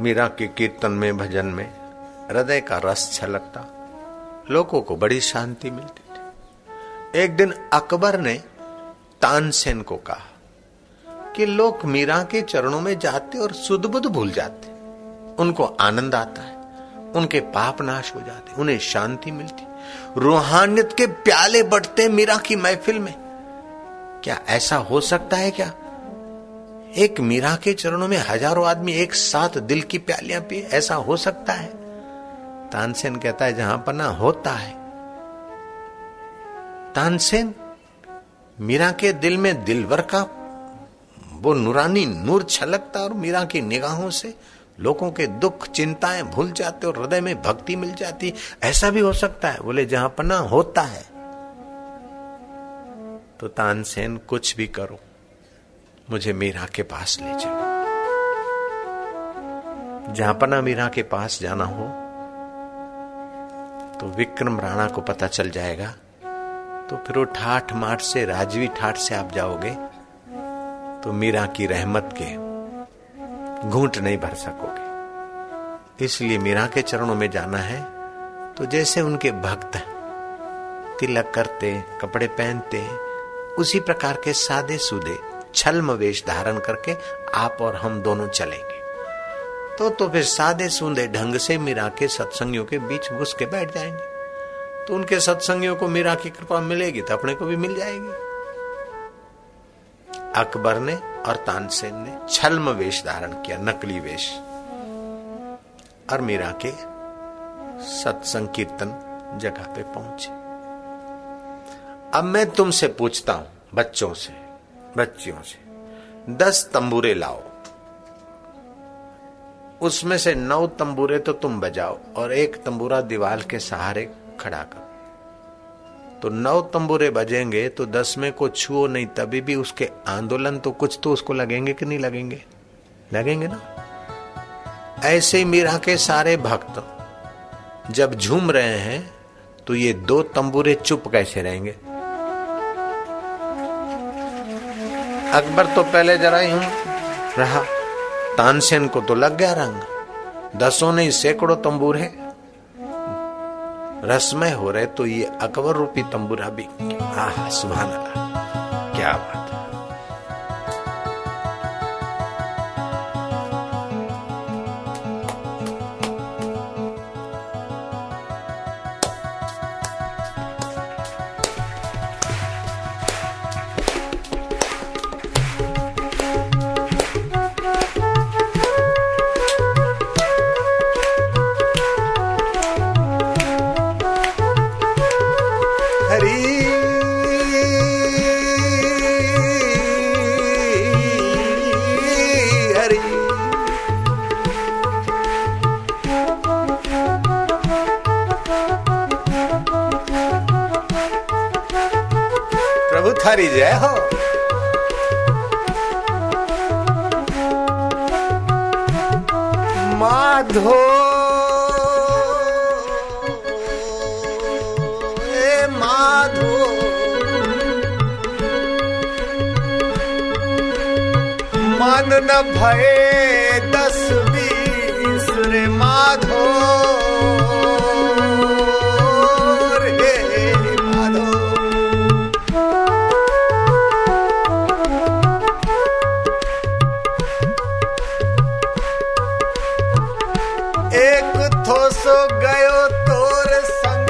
मीरा के कीर्तन में, भजन में हृदय का रस छलकता। लोगों को बड़ी शांति मिलती थी। एक दिन अकबर ने तानसेन को कहा कि लोग मीरा के चरणों में जाते और सुध बुध भूल जाते। उनको आनंद आता है, उनके पाप नाश हो जाते, उन्हें शांति मिलती। रूहानियत के प्याले बढ़ते मीरा की महफिल में। क्या ऐसा हो सकता है क्या? एक मीरा के चरणों में हज़ारों आदमी एक साथ दिल की प्यालियाँ पिए, ऐसा हो सकता है? तानसेन कहता है, जहाँ पना होता है। तानसेन, मीरा के दिल में दिलवर का वो नूरानी नूर छलकता और मीरा की निगाहों से लोगों के दुख, चिंताएँ भूल जाते और हृदय में भक्ति मिल जाती। ऐसा भी हो सकता है? बोले, जहाँ पना होता है। तो तानसेन, कुछ भी करो। मुझे मीरा के पास ले चलो। जहाँ पना मीरा के पास जाना हो तो विक्रम राणा को पता चल जाएगा। तो फिर वो ठाठ माठ से, राजवी ठाठ से आप जाओगे तो मीरा की रहमत के घूंट नहीं भर सकोगे। इसलिए मीरा के चरणों में जाना है। तो जैसे उनके भक्त तिलक करते, कपड़े पहनते, उसी प्रकार के सादे सुदे छल्म वेश धारण करके आप और हम दोनों चलेंगे। तो तो फिर सादे सूंदे ढंग से मीरा के सत्संगियों के बीच घुस के बैठ जाएँगे। तो उनके सत्संगियों को मीरा की कृपा मिलेगी तो अपने को भी मिल जाएगी। अकबर ने और तानसेन ने छल्म वेश धारण किया, नकली वेश। और मीरा के सत्संग कीर्तन जगह पे पहुँचे। अब मैं तुमसे पूछता हूँ, बच्चों से बच्चियों से। दस तंबूरे लाओ। उसमें से नौ तंबूरे तो तुम बजाओ और एक तंबूरा दीवार के सहारे खड़ा करो। तो नौ तंबूरे बजेंगे तो दस में को छुओ, नहीं तभी भी उसके आंदोलन तो कुछ तो उसको लगेंगे कि नहीं लगेंगे? लगेंगे ना? ऐसे ही मीरा के सारे भक्त जब झूम रहे हैं तो ये दो तंबूरे चुप कैसे रहेंगे? अकबर तो पहले जरा ही हूँ। रहा। तानसेन को तो लग गया रंग। दसों नहीं, सैकड़ों तंबूर है। रसमय हो रहे तो ये अकबर रूपी तंबूरा भी आह सुबह क्या बात। थारी जय। हो। माधो। ए माधो। मन न भये दस बीस रे माधो। हो सो गयो तोर संग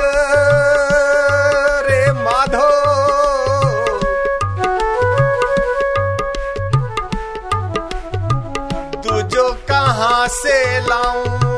रे माधो। तुझो कहाँ से लाऊं?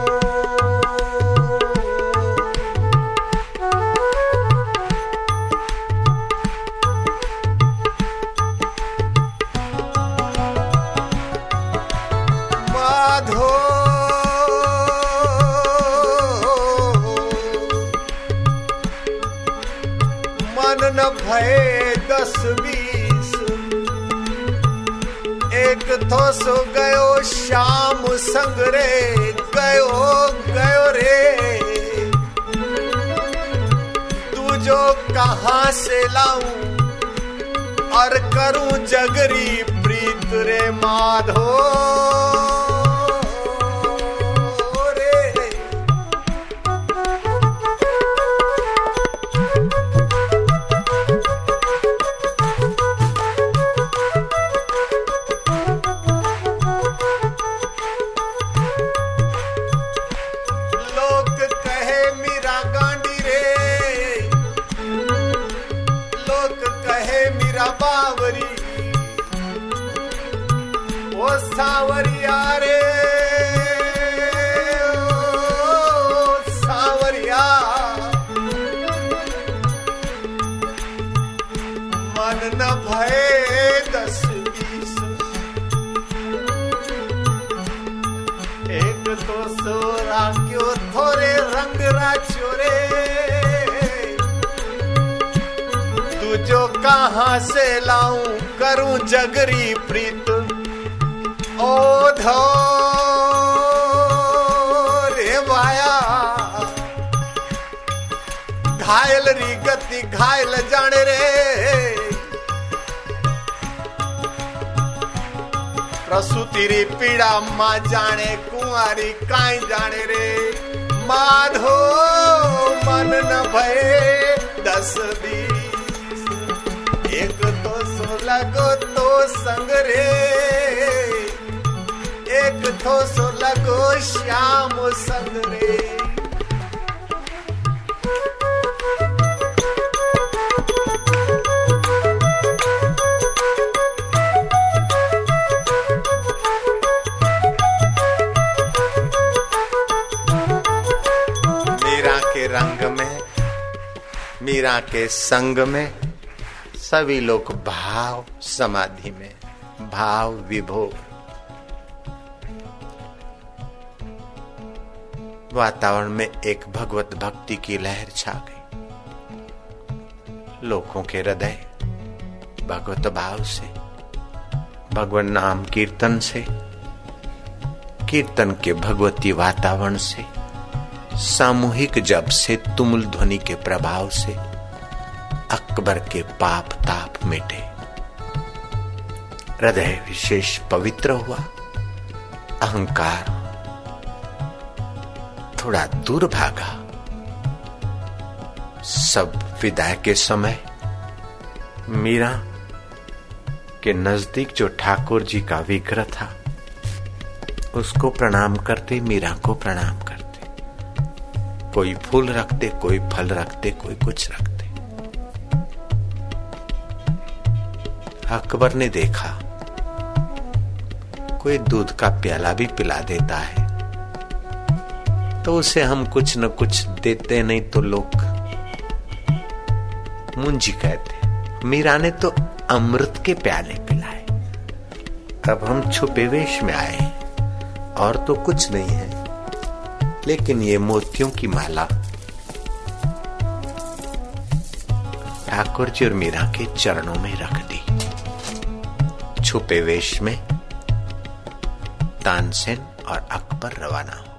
सो गयो श्याम संग रे, गयो गयो रे। तू जो कहाँ से लाऊं, और करूँ जगरी प्रीत रे माधो। बावरी ओ सावरिया रे सावरिया मन न भय दस बीस। एक तो सो राख्यो, थोरे रंग राख्यो रे। जो कहाँ से लाऊं, करूँ जगरी प्रीत। ओ धो रे माया। घायल री गति घायल जाने रे। प्रसूति री पीड़ा माँ जाने, कुंवारी काई जाने रे। माधो, मन न भय, दस सो लगो तो संग रे। एक तो सो लगो श्याम संग रे। मीरा के रंग में, मीरा के संग में सभी लोग भाव समाधि में, भाव विभोर। वातावरण में एक भगवत भक्ति की लहर छा गई। लोगों के हृदय भगवत भाव से, भगवान नाम कीर्तन से, कीर्तन के भगवती वातावरण से, सामूहिक जप से, तुमुल ध्वनि के प्रभाव से अकबर के पाप ताप मिटे। हृदय विशेष पवित्र हुआ। अहंकार थोड़ा दूर भागा। सब विदाई के समय मीरा के नज़दीक जो ठाकुर जी का विग्रह था, उसको प्रणाम करते, मीरा को प्रणाम करते। कोई फूल रखते, कोई फल रखते, कोई कुछ रखते। अकबर ने देखा। कोई दूध का प्याला भी पिला देता है। तो उसे हम कुछ न कुछ देते नहीं तो लोग मुंजी कहते, मीरा ने तो अमृत के प्याले पिलाए। अब हम छुपे वेश में आए और तो कुछ नहीं है। लेकिन ये मोतियों की माला। ठाकुर जी और मीरा के चरणों में रख दी। छुपे वेश में तानसेन और अकबर रवाना हुए।